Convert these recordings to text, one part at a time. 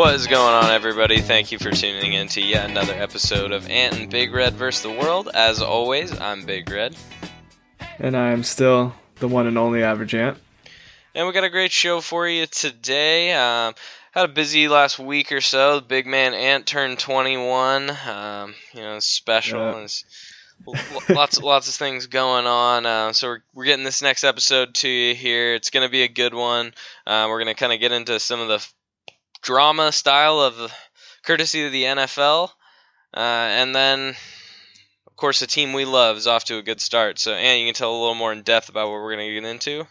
What is going on, everybody? Thank you for tuning in to yet another episode of Ant and Big Red vs. the World. As always, I'm Big Red. And I am still the one and only Average Ant. And we got a great show for you today. Um, had a busy last week or so. The big man Ant turned 21. Um, you know, special. Yeah. lots, lots of things going on. Uh, so we're, we're getting this next episode to you here. It's going to be a good one. Uh, we're going to kind of get into some of the drama style of courtesy of the NFL, uh, and then. Of course, the team we love is off to a good start. So, Ant, you can tell a little more in depth about what we're going to get into.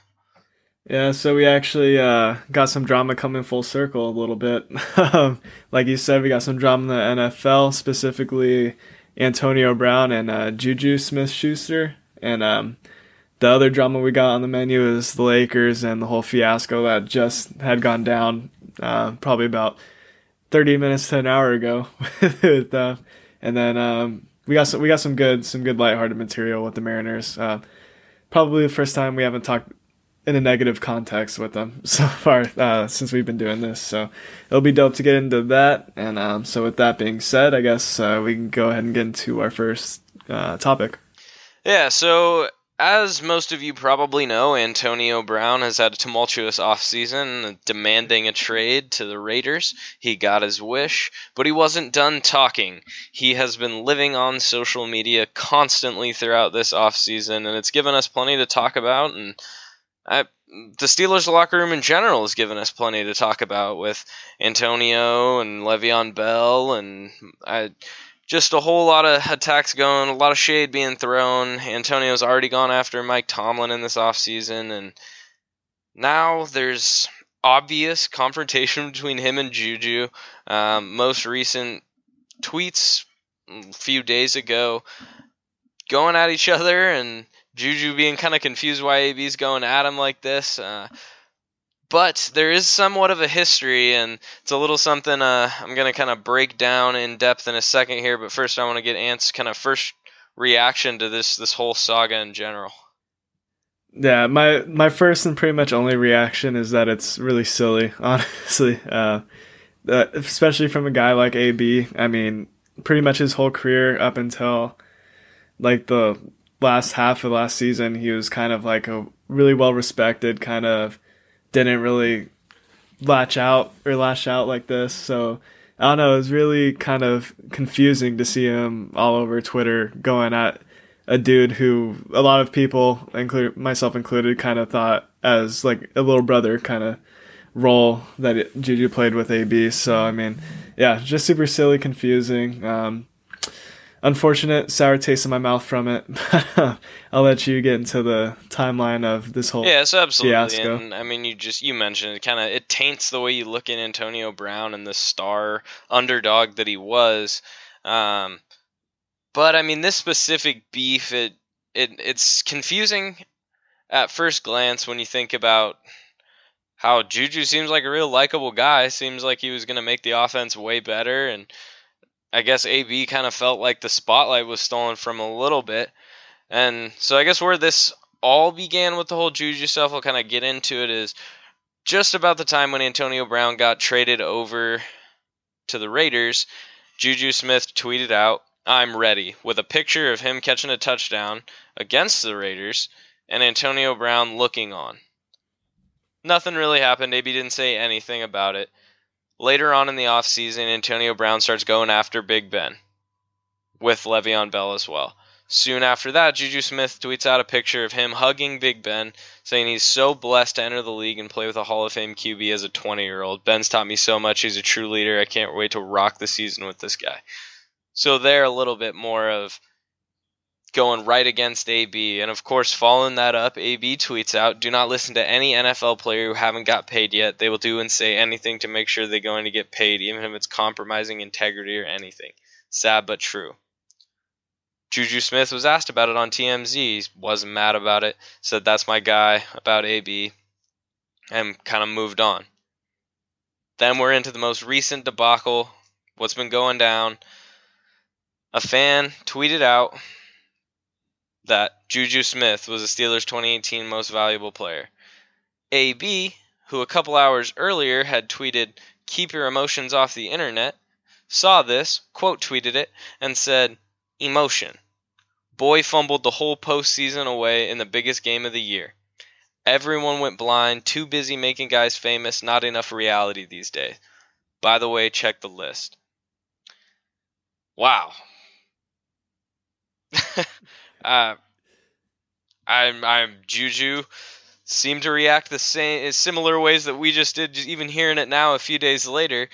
Yeah, so we actually uh, got some drama coming full circle a little bit. Like you said, we got some drama in the NFL, specifically Antonio Brown and uh, Juju Smith Schuster. And um, the other drama we got on the menu is the Lakers and the whole fiasco that just had gone down uh, probably about 30 minutes to an hour ago. with, uh, and then um, we got some, we got some good some good lighthearted material with the Mariners. Uh, probably the first time we haven't talked in a negative context with them so far uh, since we've been doing this. So it'll be dope to get into that. And um, so with that being said, I guess uh, we can go ahead and get into our first uh, topic. Yeah, so as most of you probably know, Antonio Brown has had a tumultuous offseason demanding a trade to the Raiders. He got his wish, but he wasn't done talking. He has been living on social media constantly throughout this offseason, and it's given us plenty to talk about. And I, the Steelers locker room in general has given us plenty to talk about with Antonio and Le'Veon Bell and I, just a whole lot of attacks going, a lot of shade being thrown. Antonio's already gone after Mike Tomlin in this offseason, and now there's obvious confrontation between him and Juju. Um, most recent tweets a few days ago going at each other and Juju being kind of confused why AB's going at him like this. Uh, but there is somewhat of a history, and it's a little something uh, I'm going to kind of break down in depth in a second here. But first, I want to get Ant's kind of first reaction to this this whole saga in general. Yeah, my my first and pretty much only reaction is that it's really silly, honestly. Uh, uh, especially from a guy like AB. I mean, pretty much his whole career up until like the last half of last season, he was kind of like a really well respected, kind of didn't really latch out or lash out like this. So I don't know, it was really kind of confusing to see him all over Twitter going at a dude who a lot of people, include myself included, kind of thought as like a little brother kind of role that Juju played with AB. So I mean, yeah, just super silly, confusing. Um, unfortunate sour taste in my mouth from it. I'll let you get into the timeline of this whole Yes, absolutely. fiasco. And I mean, you just you mentioned it. Kind of it taints the way you look at Antonio Brown and the star underdog that he was. Um, but I mean, this specific beef, it it it's confusing at first glance when you think about how Juju seems like a real likable guy. Seems like he was going to make the offense way better, and I guess AB kind of felt like the spotlight was stolen from a little bit. And so I guess where this all began with the whole Juju stuff, I'll kind of get into it, is just about the time when Antonio Brown got traded over to the Raiders. Juju Smith tweeted out, I'm ready, with a picture of him catching a touchdown against the Raiders and Antonio Brown looking on. Nothing really happened. AB didn't say anything about it. Later on in the offseason, Antonio Brown starts going after Big Ben with Le'Veon Bell as well. Soon after that, Juju Smith tweets out a picture of him hugging Big Ben, saying he's so blessed to enter the league and play with a Hall of Fame QB as a 20 year old. Ben's taught me so much. He's a true leader. I can't wait to rock the season with this guy. So they're a little bit more of going right against AB. And of course, following that up, AB tweets out, "Do not listen to any NFL player who haven't got paid yet. They will do and say anything to make sure they're going to get paid, even if it's compromising integrity or anything." Sad but true. Juju Smith was asked about it on TMZ. He wasn't mad about it. Said that's my guy about AB, and kind of moved on. Then we're into the most recent debacle. What's been going down? A fan tweeted out that Juju Smith was the Steelers' 2018 most valuable player. AB, who a couple hours earlier had tweeted, keep your emotions off the internet, saw this, quote tweeted it, and said, Emotion. Boy fumbled the whole postseason away in the biggest game of the year. Everyone went blind, too busy making guys famous, not enough reality these days. By the way, check the list. Wow. uh, I'm I'm Juju seemed to react the same similar ways that we just did even hearing it now a few days later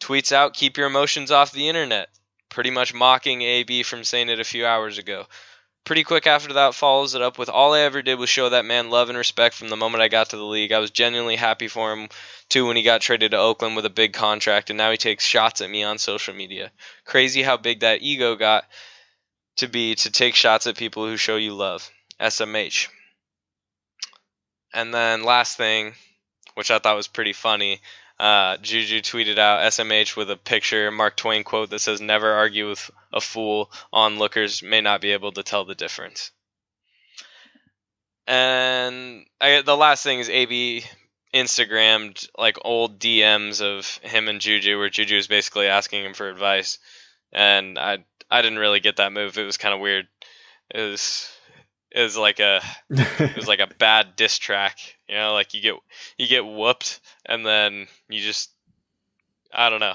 tweets out keep your emotions off the internet pretty much mocking AB from saying it a few hours ago pretty quick after that follows it up with all I ever did was show that man love and respect from the moment I got to the league. I was genuinely happy for him too when he got traded to Oakland with a big contract and now he takes shots at me on social media. Crazy how big that ego got to be to take shots at people who show you love. SMH. And then last thing, which I thought was pretty funny, uh, Juju tweeted out SMH with a picture, Mark Twain quote that says, Never argue with a fool. Onlookers may not be able to tell the difference. And I, the last thing is AB Instagrammed like old DMs of him and Juju, where Juju was basically asking him for advice. And I I didn't really get that move. It was kind of weird. It was it was like a it was like a bad diss track. You know, like you get you get whooped and then you just I don't know.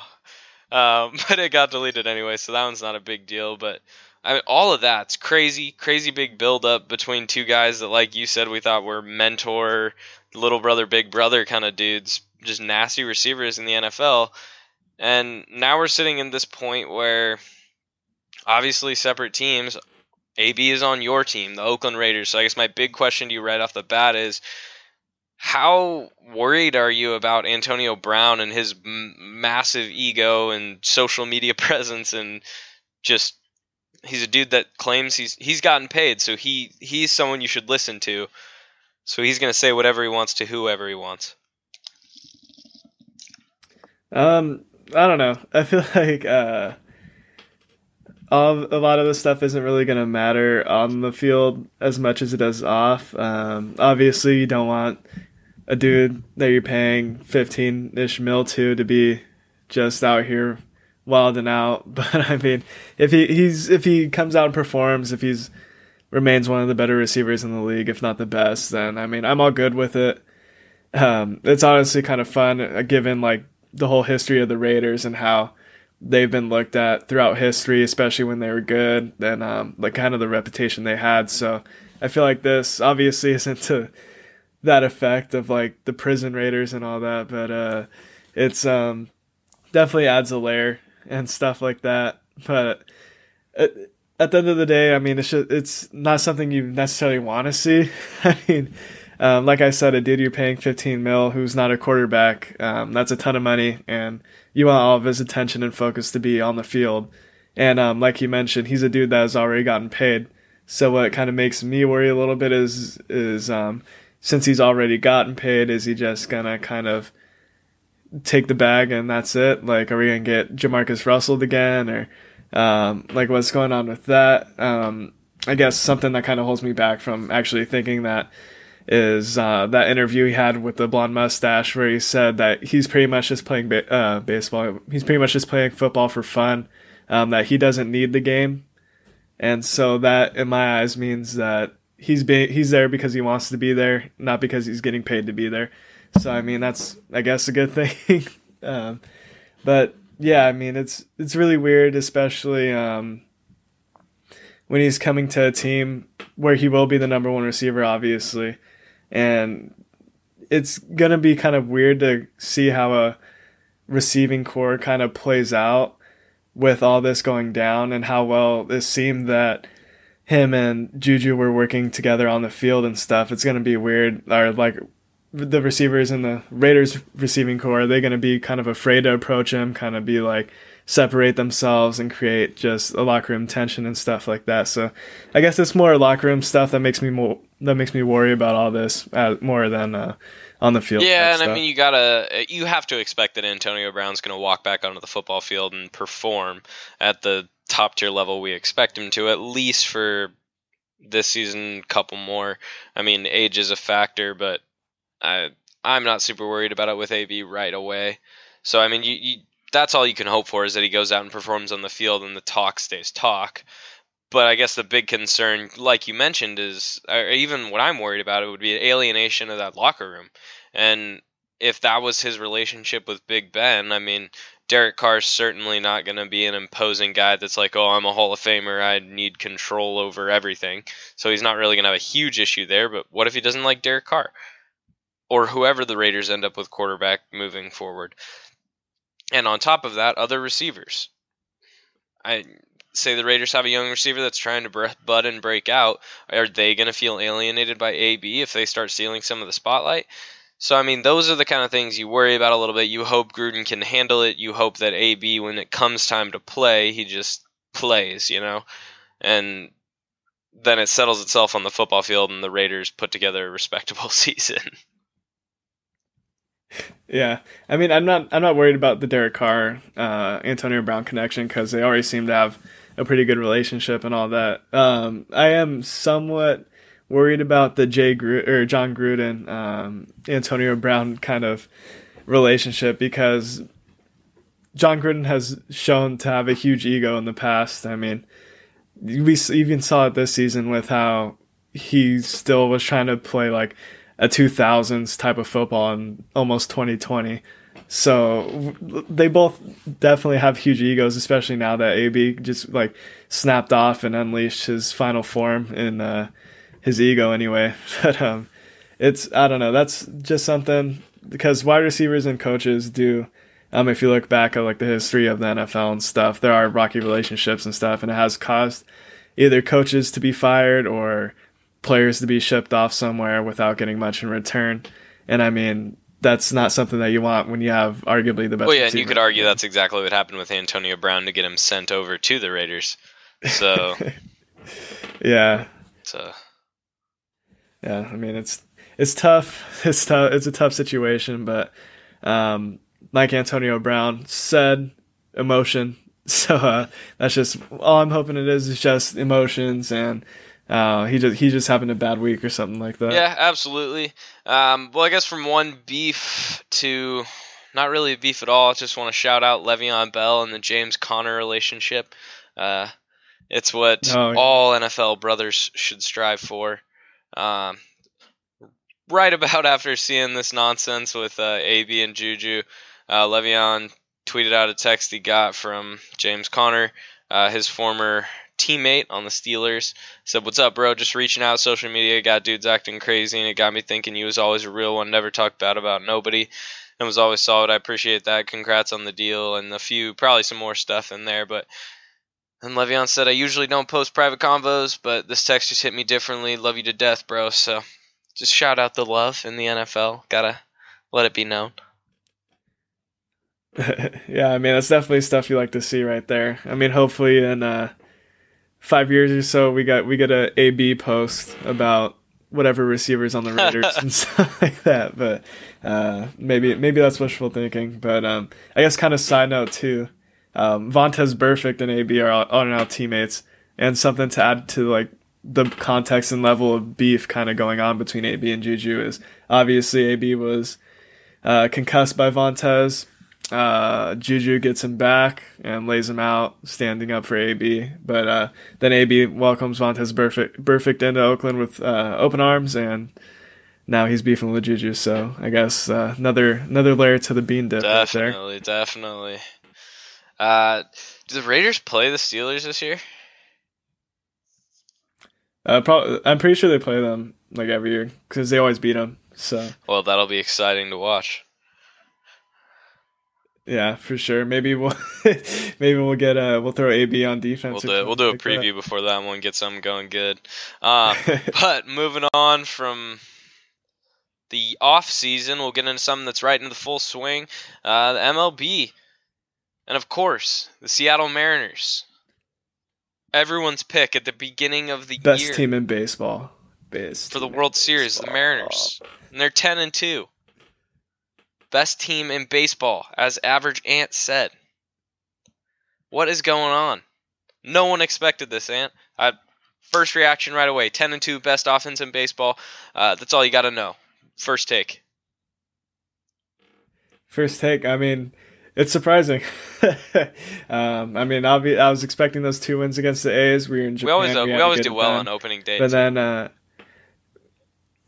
Um, but it got deleted anyway, so that one's not a big deal. But I mean, all of that's crazy, crazy big build up between two guys that, like you said, we thought were mentor, little brother, big brother kind of dudes, just nasty receivers in the NFL. And now we're sitting in this point where obviously separate teams. AB is on your team, the Oakland Raiders. So I guess my big question to you right off the bat is how worried are you about Antonio Brown and his m- massive ego and social media presence and just he's a dude that claims he's he's gotten paid, so he he's someone you should listen to. So he's going to say whatever he wants to whoever he wants. Um, I don't know. I feel like uh, all, a lot of the stuff isn't really going to matter on the field as much as it does off. Um, obviously, you don't want a dude that you're paying 15 ish mil to to be just out here wilding out. But I mean, if he he's if he comes out and performs, if he's remains one of the better receivers in the league, if not the best, then I mean, I'm all good with it. Um, it's honestly kind of fun, uh, given like the whole history of the Raiders and how they've been looked at throughout history, especially when they were good, and um, like kind of the reputation they had. So I feel like this obviously isn't to that effect of like the prison raiders and all that, but uh, it's um, definitely adds a layer and stuff like that. But at, at the end of the day, I mean, it's just, it's not something you necessarily want to see. I mean, um, like I said, a dude you're paying 15 mil who's not a quarterback, um, that's a ton of money, and you want all of his attention and focus to be on the field. And um, like you mentioned, he's a dude that has already gotten paid. So what kind of makes me worry a little bit is is um, since he's already gotten paid, is he just gonna kind of take the bag and that's it? Like, are we gonna get Jamarcus Russell again, or um, like what's going on with that? Um, I guess something that kind of holds me back from actually thinking that is uh, that interview he had with the blonde mustache where he said that he's pretty much just playing ba- uh, baseball. He's pretty much just playing football for fun. Um, that he doesn't need the game, and so that in my eyes means that he's be- he's there because he wants to be there, not because he's getting paid to be there. So I mean that's I guess a good thing. um, but yeah, I mean it's it's really weird, especially um, when he's coming to a team where he will be the number one receiver, obviously, and it's gonna be kind of weird to see how a receiving corps kind of plays out with all this going down and how well it seemed that him and Juju were working together on the field and stuff, it's gonna be weird. Or like the receivers in the Raiders receiving corps, are they gonna be kind of afraid to approach him, kind of be like separate themselves and create just a locker room tension and stuff like that. So I guess it's more locker room stuff that makes me more that makes me worry about all this uh, more than uh, on the field. Yeah, and stuff. I mean you gotta you have to expect that Antonio Brown's gonna walk back onto the football field and perform at the top tier level we expect him to, at least for this season, couple more. I mean, age is a factor, but I I'm not super worried about it with AB right away. So I mean, you, you that's all you can hope for is that he goes out and performs on the field and the talk stays talk. But I guess the big concern, like you mentioned, is even what I'm worried about, it would be alienation of that locker room. And if that was his relationship with Big Ben, I mean, Derek Carr's certainly not going to be an imposing guy that's like, oh, I'm a Hall of Famer. I need control over everything. So he's not really going to have a huge issue there. But what if he doesn't like Derek Carr? Or whoever the Raiders end up with quarterback moving forward. And on top of that, other receivers. I say the Raiders have a young receiver that's trying to bud and break out. Are they going to feel alienated by AB if they start stealing some of the spotlight? So I mean, those are the kind of things you worry about a little bit. You hope Gruden can handle it. You hope that AB, when it comes time to play, he just plays, you know, and then it settles itself on the football field, and the Raiders put together a respectable season. Yeah, I mean, I'm not I'm not worried about the Derek Carr uh, Antonio Brown connection because they already seem to have a pretty good relationship and all that. Um, I am somewhat worried about the Jay or Jon Gruden, um, Antonio Brown kind of relationship because Jon Gruden has shown to have a huge ego in the past. I mean, we even saw it this season with how he still was trying to play like a 2000s type of football in almost 2020. So they both definitely have huge egos, especially now that AB just like snapped off and unleashed his final form in uh, his ego anyway. But um, it's I don't know. That's just something because wide receivers and coaches do. Um, if you look back at like the history of the NFL and stuff, there are rocky relationships and stuff, and it has caused either coaches to be fired or players to be shipped off somewhere without getting much in return. And I mean, that's not something that you want when you have arguably the best. Well, yeah, and you could argue that's exactly what happened with Antonio Brown to get him sent over to the Raiders. So, yeah. So, yeah, I mean it's it's tough. It's tough. It's a tough situation, but um, like Antonio Brown said, emotion. So uh, that's just all I'm hoping it is is just emotions, and uh, he just he just having a bad week or something like that. Yeah, absolutely. Um, well, I guess from one beef to not really a beef at all. I just want to shout out Le'Veon Bell and the James Conner relationship. Uh, it's what oh, yeah. all NFL brothers should strive for. Um, right about after seeing this nonsense with uh, AB and Juju, uh, Le'Veon tweeted out a text he got from James Conner, uh, his former teammate on the Steelers. Said, "What's up, bro? Just reaching out. Social media got dudes acting crazy, and it got me thinking you was always a real one. Never talked bad about nobody." And was always solid. I appreciate that. Congrats on the deal and a few, probably some more stuff in there. But and Le'Veon said, I usually don't post private convos, but this text just hit me differently. Love you to death, bro. So just shout out the love in the NFL. Gotta let it be known. yeah, I mean that's definitely stuff you like to see right there. I mean, hopefully in uh, five years or so, we got we get a AB post about whatever receivers on the Raiders and stuff like that. But uh, maybe maybe that's wishful thinking. But um, I guess kind of side note too. Um, Vontaze Burfict and AB are, are now teammates, and something to add to like the context and level of beef kind of going on between AB and Juju is obviously AB was uh, concussed by Vontaze. Uh, Juju gets him back and lays him out, standing up for AB. But uh, then AB welcomes Vontaze Burfict, Burfict into Oakland with uh, open arms, and now he's beefing with Juju. So I guess uh, another another layer to the bean dip. Definitely, right definitely. Uh, do the Raiders play the Steelers this year? Uh, probably. I'm pretty sure they play them like every year because they always beat them. So. Well, that'll be exciting to watch. Yeah, for sure. Maybe we'll maybe we'll get uh we'll throw AB on defense. We'll do, we'll do a preview that. before that one get something going good. Uh, but moving on from the off season, we'll get into something that's right into the full swing. Uh, the MLB and of course, the Seattle Mariners. Everyone's pick at the beginning of the best year. team in baseball. Best for the World Series, the Mariners. And they're 10 and 2. Best team in baseball, as Average Ant said. What is going on? No one expected this, Ant. I, first reaction right away 10 and 2, best offense in baseball. Uh, that's all you got to know. First take. First take, I mean, it's surprising. um, I mean, I'll be, I was expecting those two wins against the A's. We were in Japan. We always we we, always do well on opening day. But then, uh,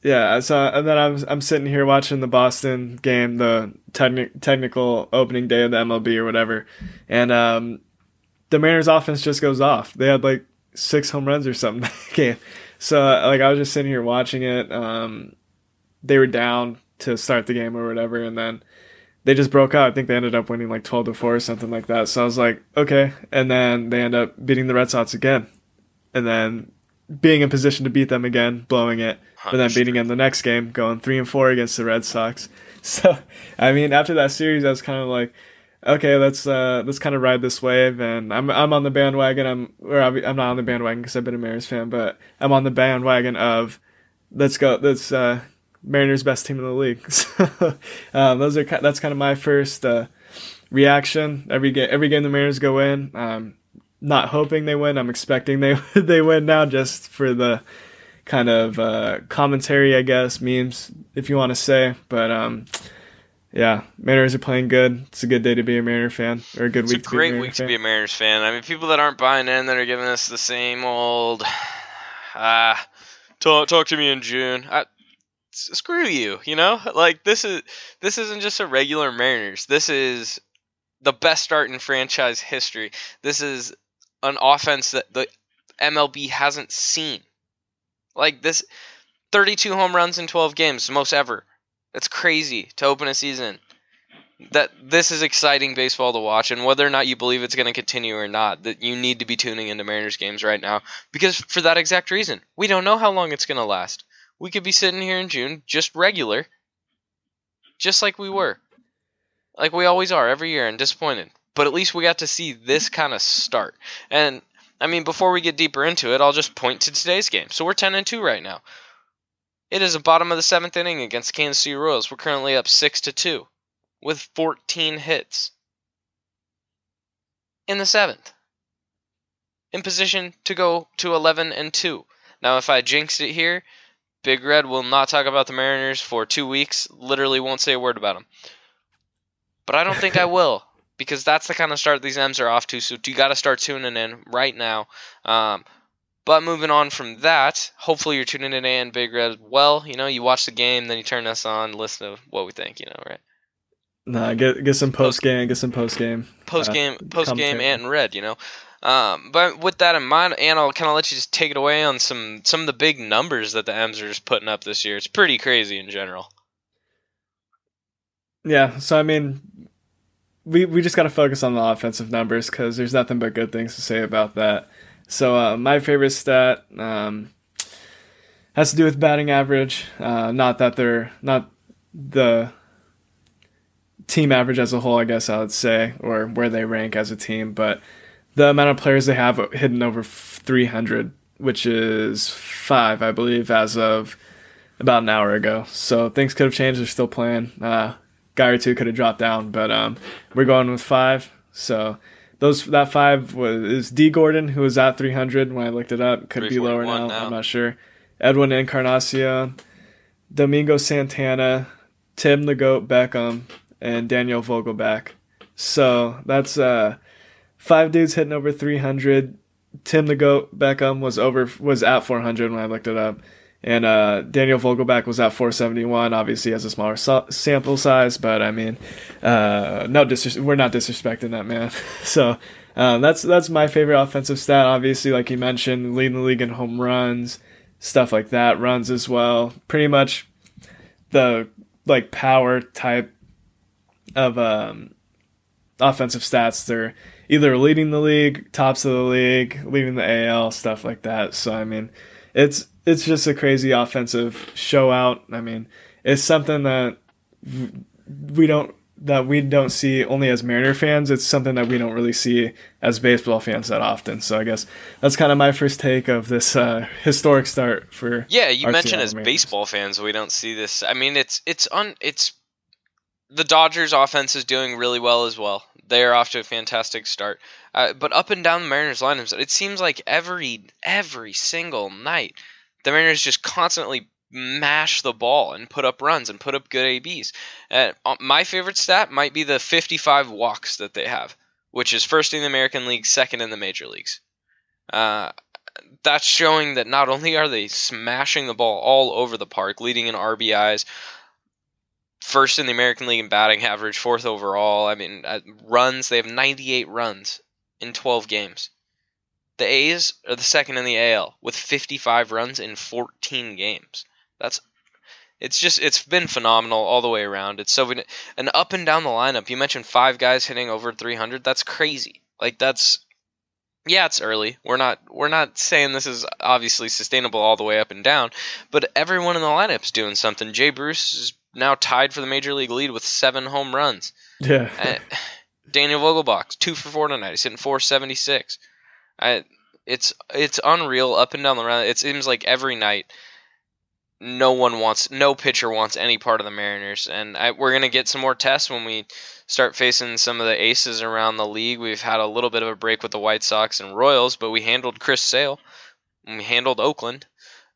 yeah, so and then I'm I'm sitting here watching the Boston game, the techni- technical opening day of the MLB or whatever, and um, the Mariners offense just goes off. They had like six home runs or something that game. So like I was just sitting here watching it. Um, they were down to start the game or whatever, and then they just broke out. I think they ended up winning like twelve to four or something like that. So I was like, okay, and then they end up beating the Red Sox again, and then being in position to beat them again, blowing it, but then beating them the next game, going three and four against the Red Sox. So I mean, after that series, I was kind of like, okay, let's uh, let's kind of ride this wave, and I'm I'm on the bandwagon. I'm or I'm I'm not on the bandwagon because I've been a Mariners fan, but I'm on the bandwagon of let's go, let's uh, Mariners best team in the league. So um, those are that's kind of my first uh, reaction. Every game, every game the Mariners go in. Um, not hoping they win. I'm expecting they they win now just for the kind of uh, commentary, I guess, memes, if you want to say. But um, yeah, Mariners are playing good. It's a good day to be a Mariner fan, or a good It's a week. to great be a week fan. to be a Mariners fan. I mean, people that aren't buying in, that are giving us the same old, ah, talk talk to me in June. I, screw you. You know, like this is this isn't just a regular Mariners. This is the best start in franchise history. This is an offense that the MLB hasn't seen. Like this, 32 home runs in 12 games, most ever. That's crazy to open a season that this is exciting baseball to watch and whether or not you believe it's going to continue or not that you need to be tuning into mariners games right now because for that exact reason we don't know how long it's going to last we could be sitting here in june just regular just like we were like we always are every year and disappointed but at least we got to see this kind of start. And i mean before we get deeper into it i'll just point to today's game. So we're 10 and 2 right now. It is the bottom of the seventh inning against the kansas city royals. We're currently up 6 to 2 with 14 hits in the seventh, in position to go to 11 and 2. Now, if I jinxed it here, Big Red will not talk about the Mariners for two weeks, literally won't say a word about them. But I don't think I will, because that's the kind of start these M's are off to, so you got to start tuning in right now. Um, but moving on from that, hopefully you're tuning in and Big Red well. You know, you watch the game, then you turn us on, listen to what we think, you know, right? Nah, get get some post game, get some post game. post game Uh, post game. Ant and Red, you know. Um, but with that in mind, and I'll kind of let you just take it away on some some of the big numbers that the M's are just putting up this year. It's pretty crazy in general. Yeah, so I mean, we we just got to focus on the offensive numbers because there's nothing but good things to say about that. So uh, my favorite stat um, has to do with batting average. Uh, not that they're not the team average as a whole, I guess I would say, or where they rank as a team, but the amount of players they have hitting over 300, which is five, I believe, as of about an hour ago. So things could have changed. They're still playing. Uh, guy or two could have dropped down, but um, we're going with five. So those that five was is Dee Gordon, who was at 300 when I looked it up. Could be lower now, now. I'm not sure. Edwin Encarnacion, Domingo Santana, Tim the Goat Beckham, and Daniel Vogelbach. So that's uh, five dudes hitting over 300. Tim the Goat Beckham was over was at 400 when I looked it up, and uh, Daniel Vogelbach was at 471. Obviously, has a smaller sample size, but I mean, uh, no disres- we're not disrespecting that man. so um, that's that's my favorite offensive stat. Obviously, like you mentioned, leading the league in home runs, stuff like that, runs as well. Pretty much the like power type of um, offensive stats. They're either leading the league, tops of the league, leading the AL, stuff like that. So I mean, it's it's just a crazy offensive show out. I mean, it's something that we don't that we don't see only as Mariner fans. It's something that we don't really see as baseball fans that often. So I guess that's kind of my first take of this uh, historic start for Yeah, you mentioned as Mariners. baseball fans, we don't see this. I mean, it's it's un it's the Dodgers offense is doing really well as well. They are off to a fantastic start. Uh, but up and down the Mariners lineups, it seems like every every single night, the Mariners just constantly mash the ball and put up runs and put up good ABs. Uh, my favorite stat might be the 55 walks that they have, which is first in the American League, second in the major leagues. Uh, that's showing that not only are they smashing the ball all over the park, leading in RBIs, first in the American League in batting average, fourth overall. I mean, runs, they have 98 runs in 12 games. The A's are the second in the AL with 55 runs in 14 games. That's it's just it's been phenomenal all the way around. It's so and up and down the lineup. You mentioned five guys hitting over 300. That's crazy. Like that's yeah, it's early. We're not we're not saying this is obviously sustainable all the way up and down, but everyone in the lineup's doing something. Jay Bruce is now tied for the major league lead with seven home runs. Yeah. Daniel Vogelbach, two for four tonight. He's hitting 476. I, it's it's unreal up and down the run. It seems like every night, no one wants, no pitcher wants any part of the Mariners, and I, we're gonna get some more tests when we start facing some of the aces around the league. We've had a little bit of a break with the White Sox and Royals, but we handled Chris Sale, we handled Oakland.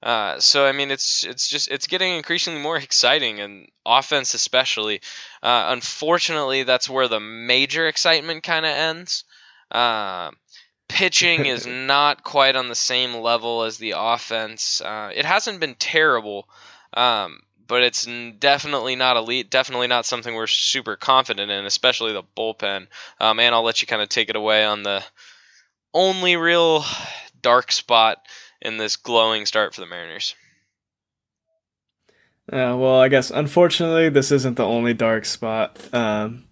Uh, so I mean, it's it's just it's getting increasingly more exciting, and offense especially. Uh, unfortunately, that's where the major excitement kind of ends. Uh, pitching is not quite on the same level as the offense. Uh, it hasn't been terrible, um, but it's definitely not elite. Definitely not something we're super confident in, especially the bullpen. Um, and I'll let you kind of take it away on the only real dark spot in this glowing start for the Mariners. Yeah, well, I guess unfortunately this isn't the only dark spot. Um,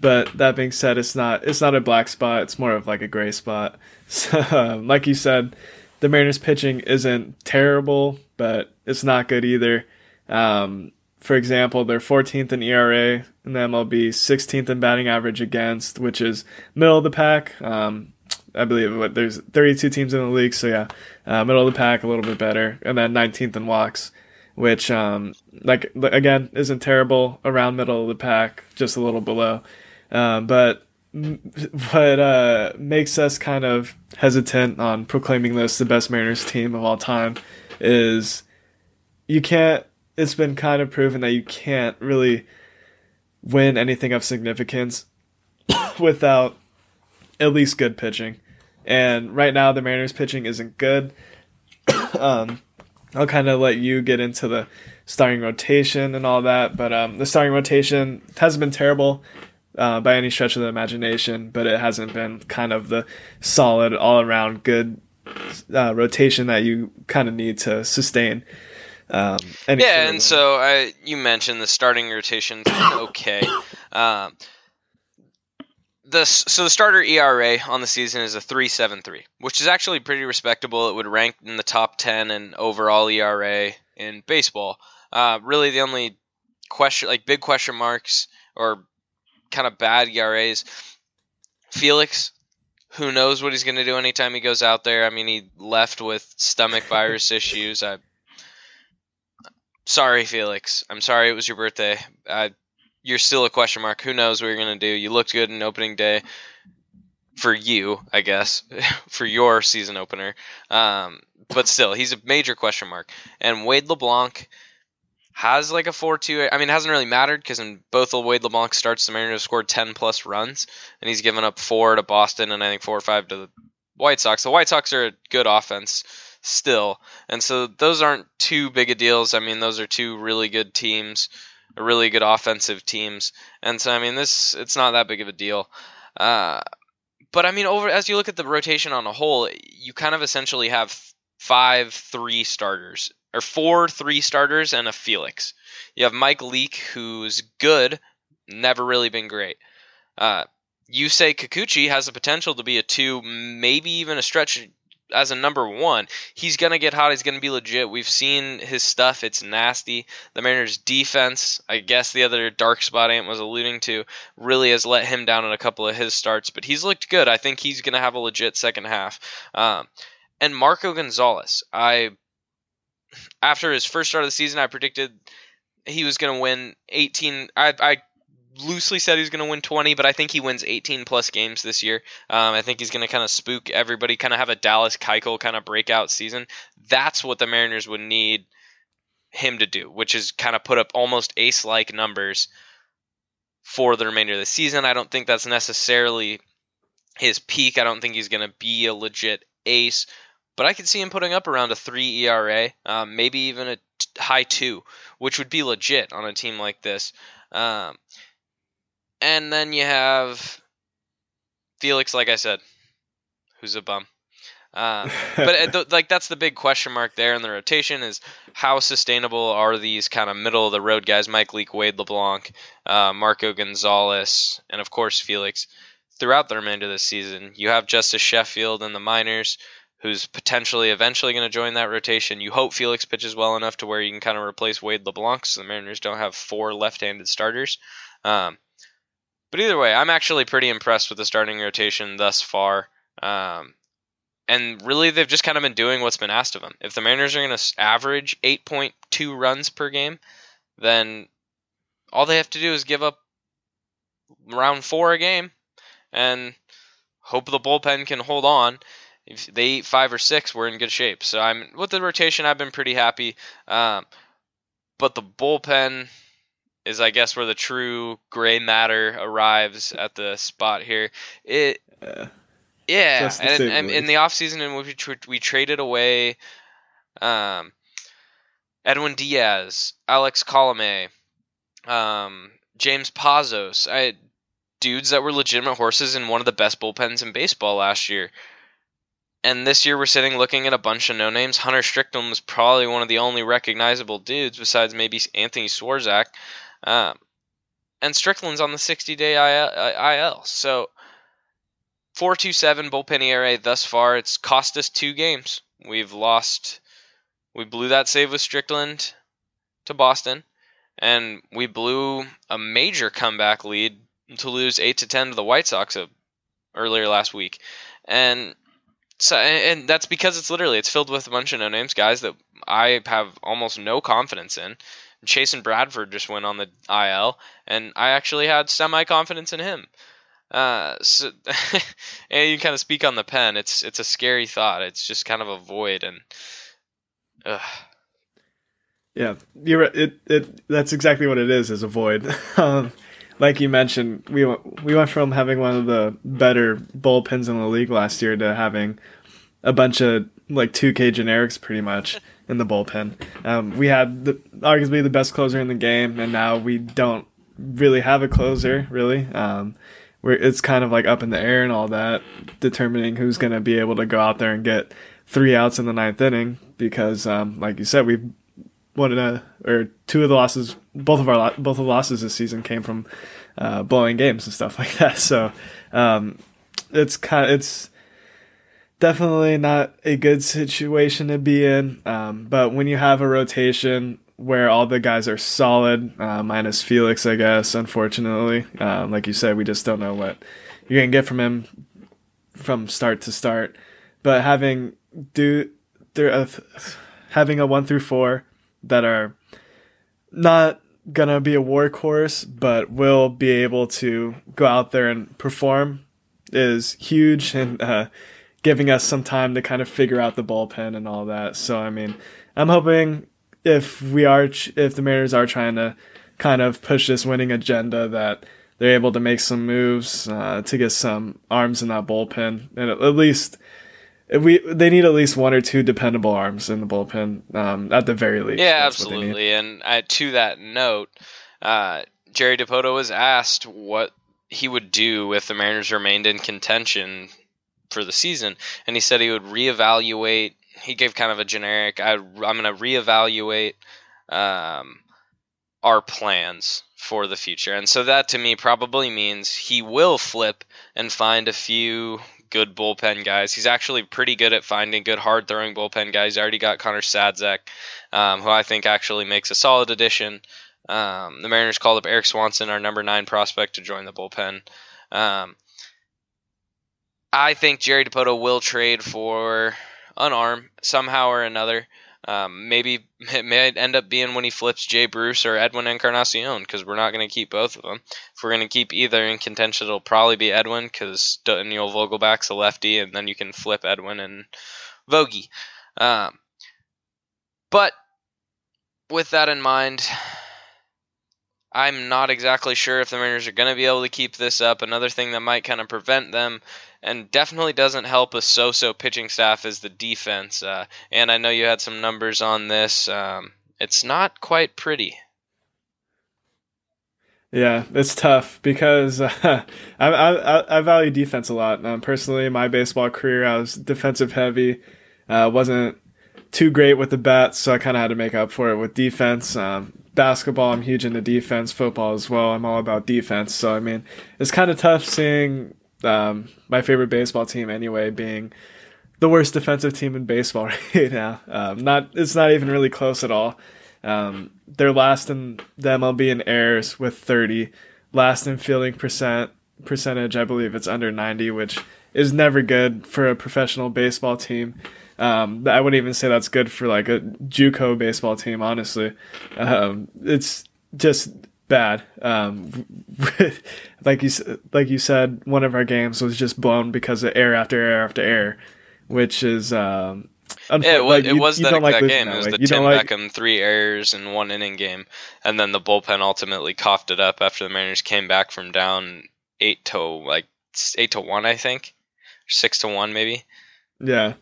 but that being said, it's not it's not a black spot. It's more of like a gray spot. So, um, like you said, the Mariners pitching isn't terrible, but it's not good either. Um, for example, they're 14th in ERA in the MLB, 16th in batting average against, which is middle of the pack. Um, I believe what there's 32 teams in the league, so yeah, uh, middle of the pack, a little bit better, and then 19th in walks, which um, like again isn't terrible around middle of the pack, just a little below, uh, but what uh, makes us kind of hesitant on proclaiming this the best Mariners team of all time is you can't. It's been kind of proven that you can't really win anything of significance without at least good pitching. And right now, the Mariners' pitching isn't good. um, I'll kind of let you get into the starting rotation and all that, but um, the starting rotation hasn't been terrible uh, by any stretch of the imagination, but it hasn't been kind of the solid, all around good uh, rotation that you kind of need to sustain. Um, yeah, and so I, you mentioned the starting rotation okay. Um, the so the starter ERA on the season is a 3.73, which is actually pretty respectable. It would rank in the top 10 in overall ERA in baseball. Uh, really, the only question, like big question marks or kind of bad ERAs, Felix. Who knows what he's going to do anytime he goes out there? I mean, he left with stomach virus issues. I sorry, Felix. I'm sorry it was your birthday. I you're still a question mark. Who knows what you're going to do? You looked good in opening day for you, I guess, for your season opener. Um, but still, he's a major question mark. And Wade LeBlanc has like a 4-2. I mean, it hasn't really mattered because in both of Wade LeBlanc starts, the Mariners have scored 10 plus runs, and he's given up four to Boston and I think four or five to the White Sox. The White Sox are a good offense still, and so those aren't too big a deals. I mean, those are two really good teams really good offensive teams. And so I mean this it's not that big of a deal. Uh, but I mean over as you look at the rotation on a whole, you kind of essentially have five three starters or four three starters and a Felix. You have Mike Leake who's good, never really been great. Uh, you say Kikuchi has the potential to be a two, maybe even a stretch as a number one, he's gonna get hot. He's gonna be legit. We've seen his stuff. It's nasty. The Mariners' defense, I guess the other dark spot Ant was alluding to, really has let him down in a couple of his starts. But he's looked good. I think he's gonna have a legit second half. Um, and Marco Gonzalez, I after his first start of the season, I predicted he was gonna win 18. I, I loosely said he was going to win 20, but I think he wins 18 plus games this year. Um, I think he's going to kind of spook everybody, kind of have a Dallas Keuchel kind of breakout season. That's what the Mariners would need him to do, which is kind of put up almost ace like numbers for the remainder of the season. I don't think that's necessarily his peak. I don't think he's going to be a legit ace, but I could see him putting up around a three ERA, um, maybe even a t- high two, which would be legit on a team like this. Um, and then you have Felix, like I said, who's a bum. Um, but uh, like that's the big question mark there in the rotation is how sustainable are these kind of middle of the road guys? Mike Leake, Wade LeBlanc, uh, Marco Gonzalez, and of course Felix throughout the remainder of the season. You have Justus Sheffield in the minors, who's potentially eventually going to join that rotation. You hope Felix pitches well enough to where you can kind of replace Wade LeBlanc, so the Mariners don't have four left-handed starters. Um, but either way, I'm actually pretty impressed with the starting rotation thus far. Um, and really, they've just kind of been doing what's been asked of them. If the Mariners are going to average 8.2 runs per game, then all they have to do is give up around four a game and hope the bullpen can hold on. If they eat five or six, we're in good shape. So I'm with the rotation. I've been pretty happy, um, but the bullpen is, I guess, where the true gray matter arrives at the spot here. It, yeah, yeah. and, and in the offseason in which we, we traded away, um, Edwin Diaz, Alex Colome, um, James Pazos. I dudes that were legitimate horses in one of the best bullpens in baseball last year. And this year we're sitting looking at a bunch of no names. Hunter Strickland was probably one of the only recognizable dudes besides maybe Anthony Swarzak. Um, and Strickland's on the 60 day IL. So 427 bullpen ERA thus far. It's cost us two games. We've lost, we blew that save with Strickland to Boston, and we blew a major comeback lead to lose eight to ten to the White Sox earlier last week, and so and that's because it's literally it's filled with a bunch of no names guys that I have almost no confidence in. Chasen Bradford just went on the IL, and I actually had semi confidence in him. Uh, so and you kind of speak on the pen. It's it's a scary thought. It's just kind of a void, and ugh. yeah, you're it. It that's exactly what it is. Is a void. um, like you mentioned, we we went from having one of the better bullpens in the league last year to having a bunch of like 2K generics pretty much in the bullpen. Um, we had the, arguably the best closer in the game, and now we don't really have a closer really. Um, it's kind of like up in the air and all that, determining who's going to be able to go out there and get three outs in the ninth inning because, um, like you said, we've one the or two of the losses, both of our both of the losses this season came from uh, blowing games and stuff like that. So um, it's kind of, it's definitely not a good situation to be in. Um, but when you have a rotation where all the guys are solid, uh, minus Felix, I guess, unfortunately, um, like you said, we just don't know what you're gonna get from him from start to start. But having do there uh, having a one through four that are not gonna be a workhorse, but will be able to go out there and perform is huge and uh, giving us some time to kind of figure out the bullpen and all that. So I mean, I'm hoping if we are if the Mariners are trying to kind of push this winning agenda that they're able to make some moves uh, to get some arms in that bullpen and at least we they need at least one or two dependable arms in the bullpen um, at the very least. Yeah, absolutely. And uh, to that note, uh, Jerry Dipoto was asked what he would do if the Mariners remained in contention for the season, and he said he would reevaluate. He gave kind of a generic. I, am going to reevaluate um, our plans for the future, and so that to me probably means he will flip and find a few good bullpen guys. He's actually pretty good at finding good hard throwing bullpen guys. He already got Connor Sadzeck, um, who I think actually makes a solid addition. Um, the Mariners called up Erik Swanson, our number nine prospect, to join the bullpen. Um, I think Jerry Dipoto will trade for an arm somehow or another. Um, maybe it may end up being when he flips Jay Bruce or Edwin Encarnacion because we're not going to keep both of them. If we're going to keep either in contention, it'll probably be Edwin because Daniel Vogelbach's a lefty, and then you can flip Edwin and Vogie. Um, but with that in mind, I'm not exactly sure if the Mariners are going to be able to keep this up. Another thing that might kind of prevent them and definitely doesn't help a so-so pitching staff is the defense. Uh, and I know you had some numbers on this. Um, it's not quite pretty. Yeah, it's tough because uh, I, I I value defense a lot. Um, personally, my baseball career, I was defensive heavy. Uh, wasn't too great with the bats, so I kind of had to make up for it with defense. Um, basketball, I'm huge into defense. Football as well, I'm all about defense. So I mean, it's kind of tough seeing um, my favorite baseball team anyway being the worst defensive team in baseball right now. Um, not it's not even really close at all. Um, they're last in the MLB in errors with 30, last in fielding percent percentage. I believe it's under 90, which is never good for a professional baseball team. Um, I wouldn't even say that's good for like a JUCO baseball team. Honestly, um, it's just bad. Um, like you like you said, one of our games was just blown because of error after error after error, which is um, yeah, it was, like, it was you, that you exact game. It was way. the you Tim like... Beckham three errors in one inning game, and then the bullpen ultimately coughed it up after the Mariners came back from down eight to like eight to one, I think, six to one maybe. Yeah,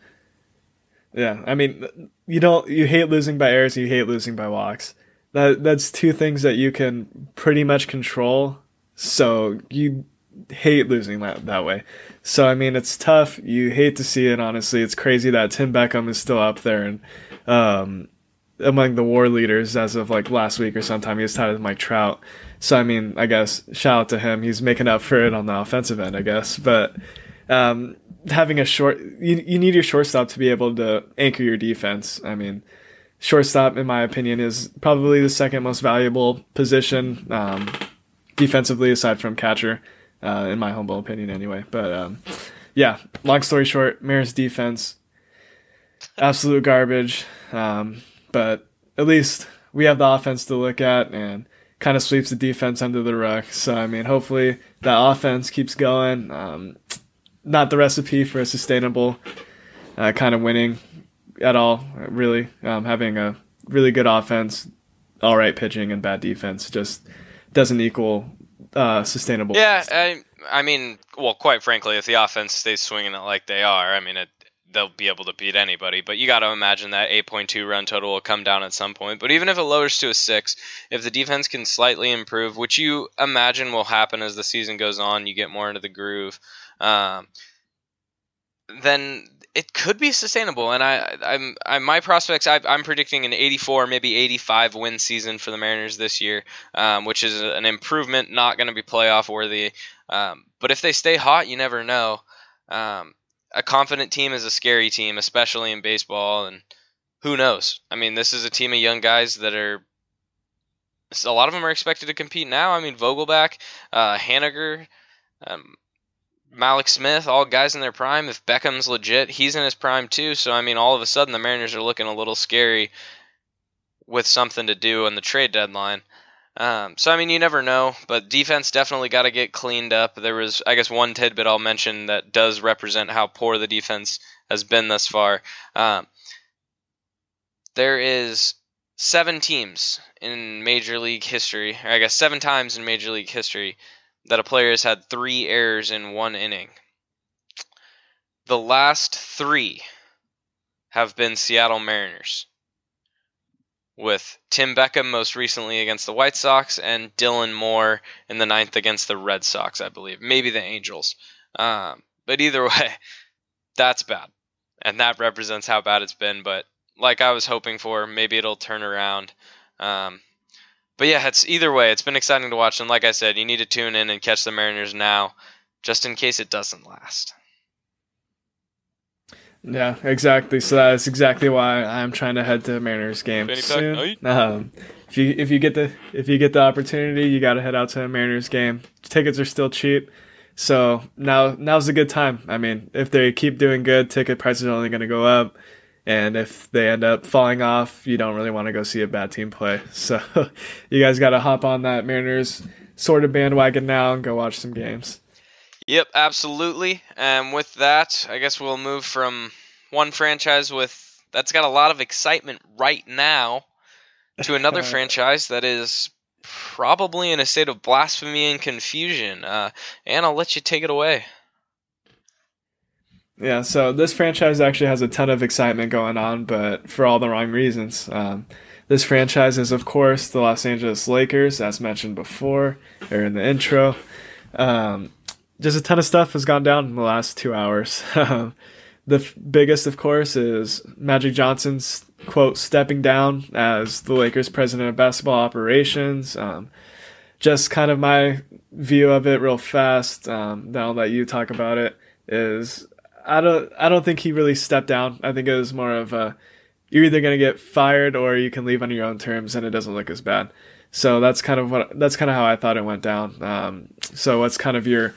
yeah. I mean, you don't you hate losing by errors, you hate losing by walks. That that's two things that you can pretty much control. So you hate losing that that way. So I mean, it's tough. You hate to see it. Honestly, it's crazy that Tim Beckham is still up there and um, among the WAR leaders as of like last week or sometime. He was tied with Mike Trout. So I mean, I guess shout out to him. He's making up for it on the offensive end, I guess. But um, having a short, you you need your shortstop to be able to anchor your defense. I mean. Shortstop, in my opinion, is probably the second most valuable position um, defensively, aside from catcher uh, in my humble opinion, anyway. But um, yeah, long story short, Mariners defense, absolute garbage. Um, but at least we have the offense to look at and kind of sweeps the defense under the rug. So I mean, hopefully that offense keeps going. Um, not the recipe for a sustainable uh, kind of winning at all. Really, um, having a really good offense, all right pitching, and bad defense just doesn't equal uh, sustainable. Yeah, I, I mean, well, quite frankly, if the offense stays swinging it like they are, I mean, it, they'll be able to beat anybody. But you got to imagine that 8.2 run total will come down at some point. But even if it lowers to a six, if the defense can slightly improve, which you imagine will happen as the season goes on, you get more into the groove. Um, then it could be sustainable. And I, I'm, I, my prospects, I, am predicting an 84, maybe 85 win season for the Mariners this year, um, which is an improvement. Not going to be playoff worthy, um, but if they stay hot, you never know. Um, a confident team is a scary team, especially in baseball. And who knows? I mean, this is a team of young guys that are. A lot of them are expected to compete now. I mean, Vogelbach, uh, Haniger, um, Mallex Smith, all guys in their prime. If Beckham's legit, he's in his prime too. So I mean, all of a sudden the Mariners are looking a little scary with something to do on the trade deadline. Um, so I mean, you never know, but defense definitely got to get cleaned up. There was, I guess, one tidbit I'll mention that does represent how poor the defense has been thus far. Um, there is seven teams in Major League history, or I guess seven times in Major League history that a player has had three errors in one inning. The last three have been Seattle Mariners, with Tim Beckham most recently against the White Sox and Dylan Moore in the ninth against the Red Sox, I believe. Maybe the Angels. Um, but either way, that's bad. And that represents how bad it's been. But like I was hoping for, maybe it'll turn around. Um, but yeah, it's either way. It's been exciting to watch, and like I said, you need to tune in and catch the Mariners now, just in case it doesn't last. Yeah, exactly. So that's exactly why I'm trying to head to Mariners game soon. Um, if you if you get the if you get the opportunity, you got to head out to a Mariners game. Tickets are still cheap, so now now's a good time. I mean, if they keep doing good, ticket prices are only going to go up. And if they end up falling off, you don't really want to go see a bad team play. So you guys got to hop on that Mariners sort of bandwagon now and go watch some games. Yep, absolutely. And with that, I guess we'll move from one franchise with that's got a lot of excitement right now to another franchise that is probably in a state of blasphemy and confusion. Uh, and I'll let you take it away. Yeah, so this franchise actually has a ton of excitement going on, but for all the wrong reasons. Um, this franchise is, of course, the Los Angeles Lakers, as mentioned before or in the intro. Um, just a ton of stuff has gone down in the last two hours. the f- biggest, of course, is Magic Johnson's quote stepping down as the Lakers president of basketball operations. Um, just kind of my view of it, real fast. Um, then I'll let you talk about it. Is I don't I don't think he really stepped down. I think it was more of a you're either going to get fired or you can leave on your own terms and it doesn't look as bad. So that's kind of what that's kind of how I thought it went down. Um, so what's kind of your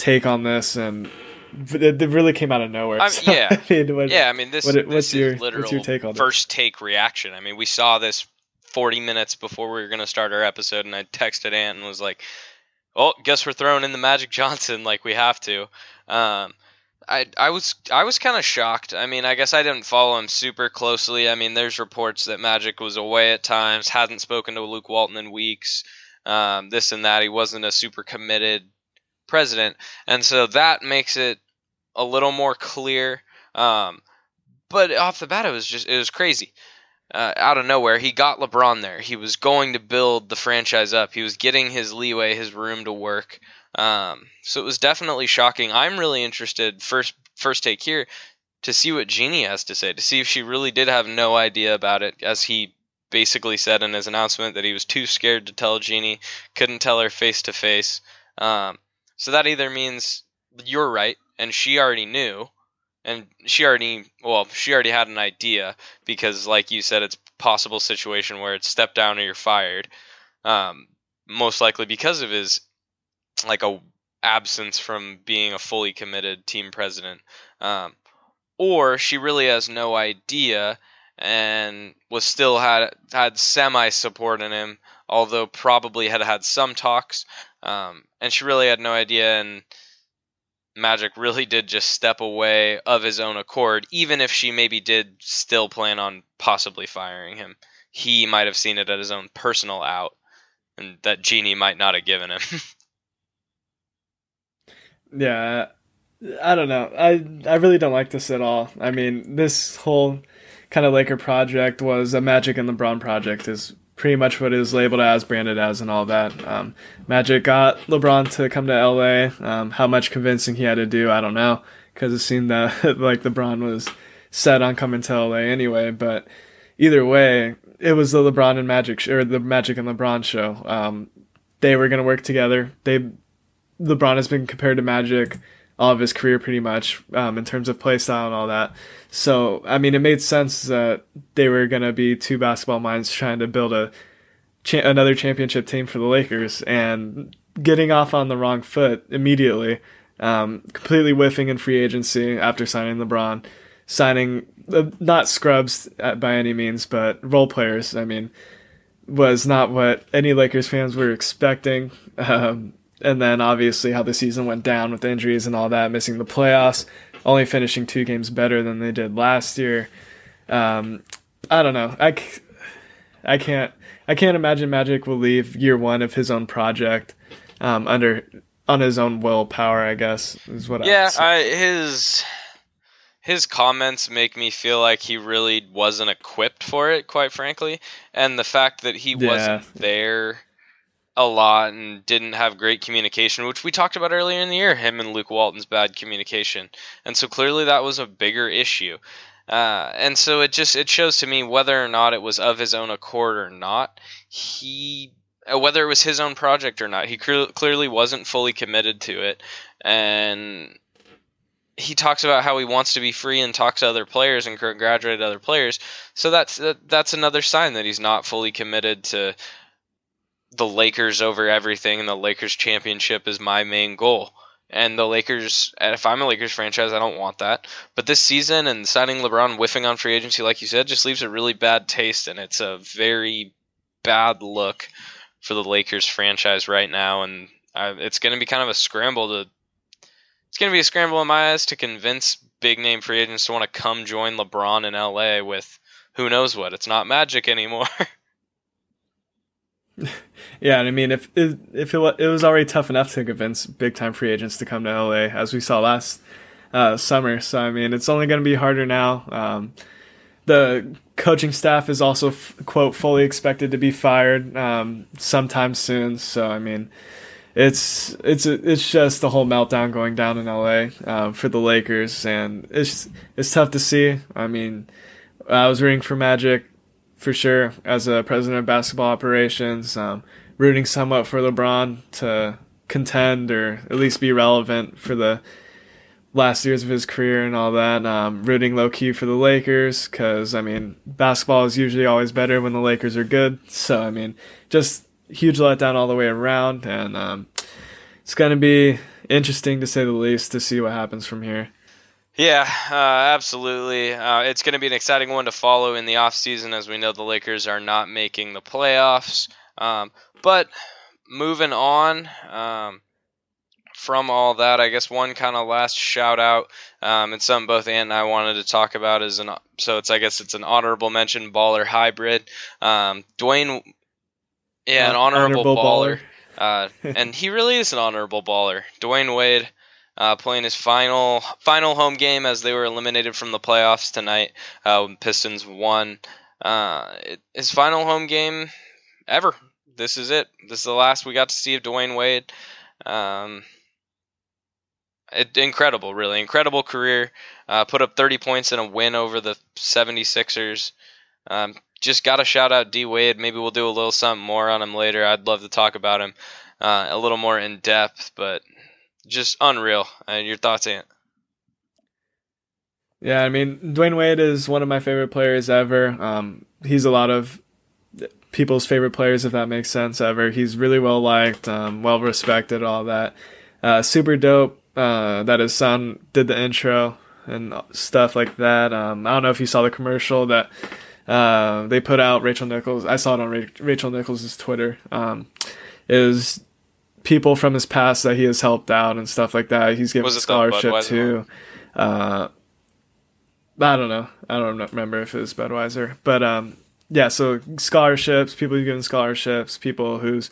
take on this and it, really came out of nowhere. So, yeah, I mean, what, yeah. I mean, this, what, this what's your literal what's your take on first take reaction? I mean, we saw this 40 minutes before we were going to start our episode, and I texted Ant and was like, "Oh, guess we're throwing in the Magic Johnson like we have to." Um, I I was I was kind of shocked. I mean, I guess I didn't follow him super closely. I mean, there's reports that Magic was away at times, hadn't spoken to Luke Walton in weeks, um, this and that. He wasn't a super committed president, and so that makes it a little more clear. Um, but off the bat, it was just it was crazy. Uh, out of nowhere, he got LeBron there. He was going to build the franchise up. He was getting his leeway, his room to work. Um, so it was definitely shocking. I'm really interested first first take here to see what Jeanie has to say, to see if she really did have no idea about it, as he basically said in his announcement that he was too scared to tell Jeanie, couldn't tell her face to face. Um, so that either means you're right and she already knew, and she already well she already had an idea because like you said it's possible situation where it's step down or you're fired. Um, most likely because of his like a absence from being a fully committed team president. Um, or she really has no idea and was still had had semi support in him, although probably had had some talks. Um, and she really had no idea, and Magic really did just step away of his own accord, even if she maybe did still plan on possibly firing him. He might have seen it at his own personal out, and that Jeanie might not have given him. Yeah, I don't know. I I really don't like this at all. I mean, this whole kind of Laker project was a Magic and LeBron project. Is pretty much what it is labeled as, branded as, and all that. Um, Magic got LeBron to come to LA. Um, how much convincing he had to do, I don't know, because it seemed that like LeBron was set on coming to LA anyway. But either way, it was the LeBron and Magic sh- or the Magic and LeBron show. Um, they were gonna work together. They LeBron has been compared to Magic all of his career pretty much um, in terms of play style and all that. So I mean, it made sense that they were gonna be two basketball minds trying to build a cha- another championship team for the Lakers and getting off on the wrong foot immediately, um, completely whiffing in free agency after signing LeBron, signing uh, not scrubs by any means, but role players. I mean, was not what any Lakers fans were expecting. Um, and then obviously how the season went down with injuries and all that, missing the playoffs, only finishing two games better than they did last year. Um, I don't know. I, I can't I can't imagine Magic will leave year one of his own project um, under on his own willpower. I guess is what. Yeah, I, his his comments make me feel like he really wasn't equipped for it, quite frankly, and the fact that he yeah. wasn't there a lot and didn't have great communication, which we talked about earlier in the year, him and Luke Walton's bad communication. And so clearly that was a bigger issue. Uh, and so it just it shows to me whether or not it was of his own accord or not. He uh, whether it was his own project or not, he clearly wasn't fully committed to it. And he talks about how he wants to be free and talk to other players and congratulate other players. So that's that, that's another sign that he's not fully committed to the Lakers over everything, and the Lakers championship is my main goal. And the Lakers, if I'm a Lakers franchise, I don't want that. But this season and signing LeBron, whiffing on free agency, like you said, just leaves a really bad taste, and it's a very bad look for the Lakers franchise right now. And uh, it's going to be kind of a scramble to. It's going to be a scramble in my eyes to convince big name free agents to want to come join LeBron in LA with who knows what. It's not magic anymore. Yeah, and I mean, if if, it, it was already tough enough to convince big time free agents to come to LA, as we saw last uh, summer, so I mean, it's only going to be harder now. Um, the coaching staff is also f- quote fully expected to be fired um, sometime soon. So I mean, it's it's it's just the whole meltdown going down in LA um, for the Lakers, and it's it's tough to see. I mean, I was rooting for Magic for sure as a president of basketball operations, um, rooting somewhat for LeBron to contend or at least be relevant for the last years of his career and all that. Um, rooting low key for the Lakers because I mean basketball is usually always better when the Lakers are good. So I mean just huge letdown all the way around, and um, it's gonna be interesting to say the least to see what happens from here. Yeah, uh, absolutely. Uh, it's going to be an exciting one to follow in the offseason as we know the Lakers are not making the playoffs. Um, but moving on um, from all that, I guess one kind of last shout out, um, and something both Ant and I wanted to talk about is an so it's I guess it's an honorable mention baller hybrid. Um, Dwyane, yeah, an honorable, Honorable baller. baller. Uh, and he really is an honorable baller. Dwyane Wade uh, playing his final final home game as they were eliminated from the playoffs tonight. Uh, Pistons won uh, it, his final home game ever. This is it. This is the last we got to see of Dwyane Wade. Um, it, incredible, really incredible career. Uh, put up 30 points in a win over the 76ers. Um, just got to shout out D Wade. Maybe we'll do a little something more on him later. I'd love to talk about him uh, a little more in depth, but just unreal. And your thoughts, Ant? Yeah, I mean, Dwyane Wade is one of my favorite players ever. Um, he's a lot of people's favorite players, if that makes sense, ever. He's really well liked, um, well respected, all that. Uh, super dope uh, that his son did the intro and stuff like that. Um, I don't know if you saw the commercial that uh, they put out. Rachel Nichols, I saw it on Ra- Rachel Nichols' Twitter. Um, it was people from his past that he has helped out and stuff like that. He's given scholarship to. Uh, I don't know. I don't remember if it was Budweiser, but um, yeah. So scholarships, people who given scholarships, people whose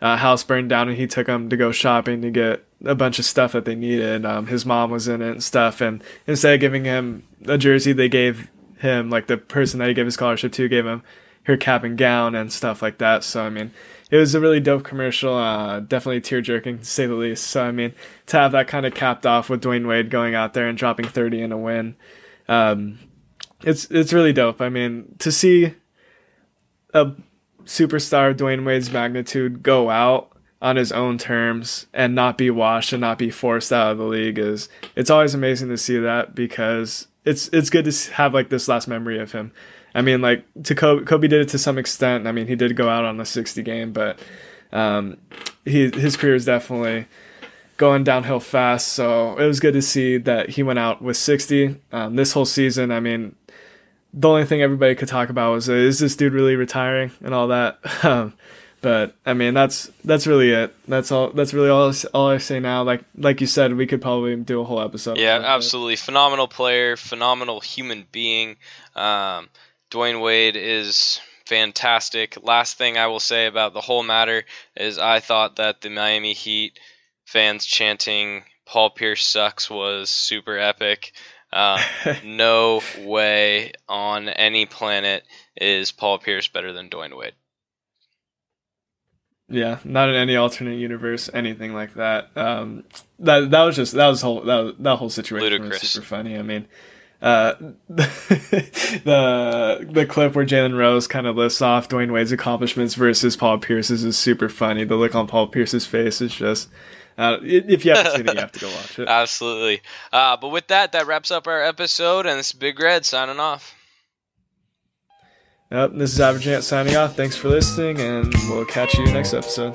uh, house burned down and he took them to go shopping to get a bunch of stuff that they needed. Um, his mom was in it and stuff, and instead of giving him a jersey, they gave him like the person that he gave his scholarship to gave him her cap and gown and stuff like that. So I mean, it was a really dope commercial. Uh, definitely tear jerking to say the least. So I mean, to have that kind of capped off with Dwyane Wade going out there and dropping thirty in a win, um, it's it's really dope. I mean, to see a superstar of Dwyane Wade's magnitude go out on his own terms and not be washed and not be forced out of the league is it's always amazing to see that because it's it's good to have like this last memory of him. I mean, like to Kobe, Kobe did it to some extent. I mean, he did go out on a 60 game, but um, he his career is definitely going downhill fast. So it was good to see that he went out with 60 um, this whole season. I mean, the only thing everybody could talk about was uh, is this dude really retiring and all that. Um, but I mean, that's that's really it. That's all. That's really all. All I say now. Like like you said, we could probably do a whole episode. Yeah, absolutely. Phenomenal player, phenomenal human being. Um, Dwyane Wade is fantastic. Last thing I will say about the whole matter is I thought that the Miami Heat fans chanting Paul Pierce sucks was super epic. Uh, no way on any planet is Paul Pierce better than Dwyane Wade. Yeah, not in any alternate universe, anything like that. Um, that that was just that was whole that was, that whole situation Ludicrous. was super funny. I mean, uh, the the clip where Jalen Rose kind of lists off Dwyane Wade's accomplishments versus Paul Pierce's is super funny. The look on Paul Pierce's face is just. Uh, if you haven't seen it, you have to go watch it. Absolutely. Uh, but with that, that wraps up our episode, and this is Big Red signing off. Yep, this is Average Ant signing off. Thanks for listening, and we'll catch you next episode.